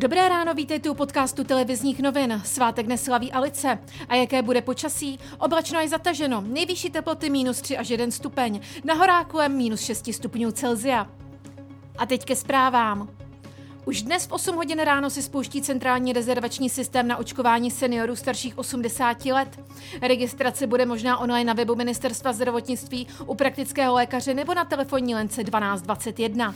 Dobré ráno, vítejte u podcastu televizních novin. Svátek neslaví Alice. A jaké bude počasí? Oblačno je zataženo. Nejvyšší teploty minus 3 až 1 stupeň. Na horáku minus 6 stupňů Celzia. A teď ke zprávám. Už dnes v 8 hodin ráno se spouští centrální rezervační systém na očkování seniorů starších 80 let. Registrace bude možná online na webu Ministerstva zdravotnictví u praktického lékaře nebo na telefonní lence 1221.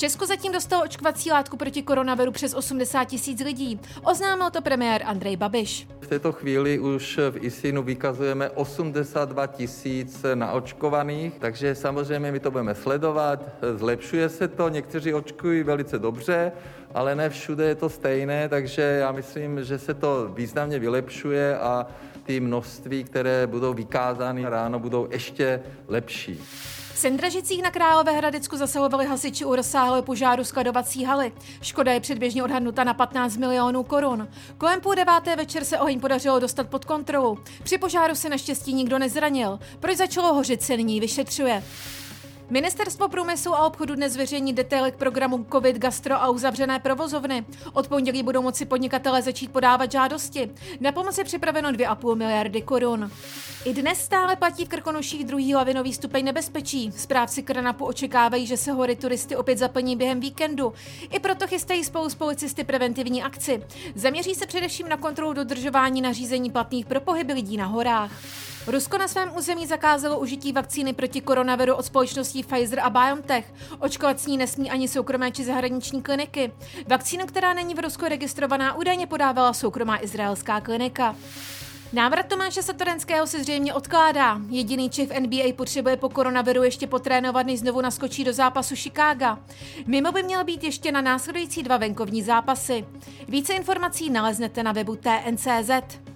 Česko zatím dostalo očkovací látku proti koronaviru přes 80 tisíc lidí. Oznámil to premiér Andrej Babiš. V této chvíli už v ISINu vykazujeme 82 tisíc naočkovaných, takže samozřejmě my to budeme sledovat, zlepšuje se to, někteří očkují velice dobře, ale ne všude je to stejné, takže já myslím, že se to významně vylepšuje a ty množství, které budou vykázány ráno, budou ještě lepší. Sendražicích na Královéhradecku zasahovali hasiči u rozsáhlého požáru skladovací haly. Škoda je předběžně odhadnuta na 15 milionů korun. Kolem půl deváté večer se oheň podařilo dostat pod kontrolu. Při požáru se naštěstí nikdo nezranil. Proč začalo hořit se nyní vyšetřuje. Ministerstvo průmyslu a obchodu dnes zveřejní detaily k programu COVID Gastro a uzavřené provozovny. Od pondělí budou moci podnikatele začít podávat žádosti. Na pomoc je připraveno 2,5 miliardy korun. I dnes stále platí v Krkonoších druhý lavinový stupeň nebezpečí. Správci Kranapu očekávají, že se hory turisty opět zaplní během víkendu. I proto chystají spolu s policisty preventivní akci. Zaměří se především na kontrolu dodržování nařízení platných pro pohyb lidí na horách. Rusko na svém území zakázalo užití vakcíny proti koronaviru od společností Pfizer a BioNTech. Očkovat s ní nesmí ani soukromé či zahraniční kliniky. Vakcínu, která není v Rusku registrovaná, údajně podávala soukromá izraelská klinika. Návrat Tomáše Satorenského se zřejmě odkládá. Jediný Čech v NBA potřebuje po koronaviru ještě potrénovat, než znovu naskočí do zápasu Chicaga. Mimo by měl být ještě na následující dva venkovní zápasy. Více informací naleznete na webu TNCZ.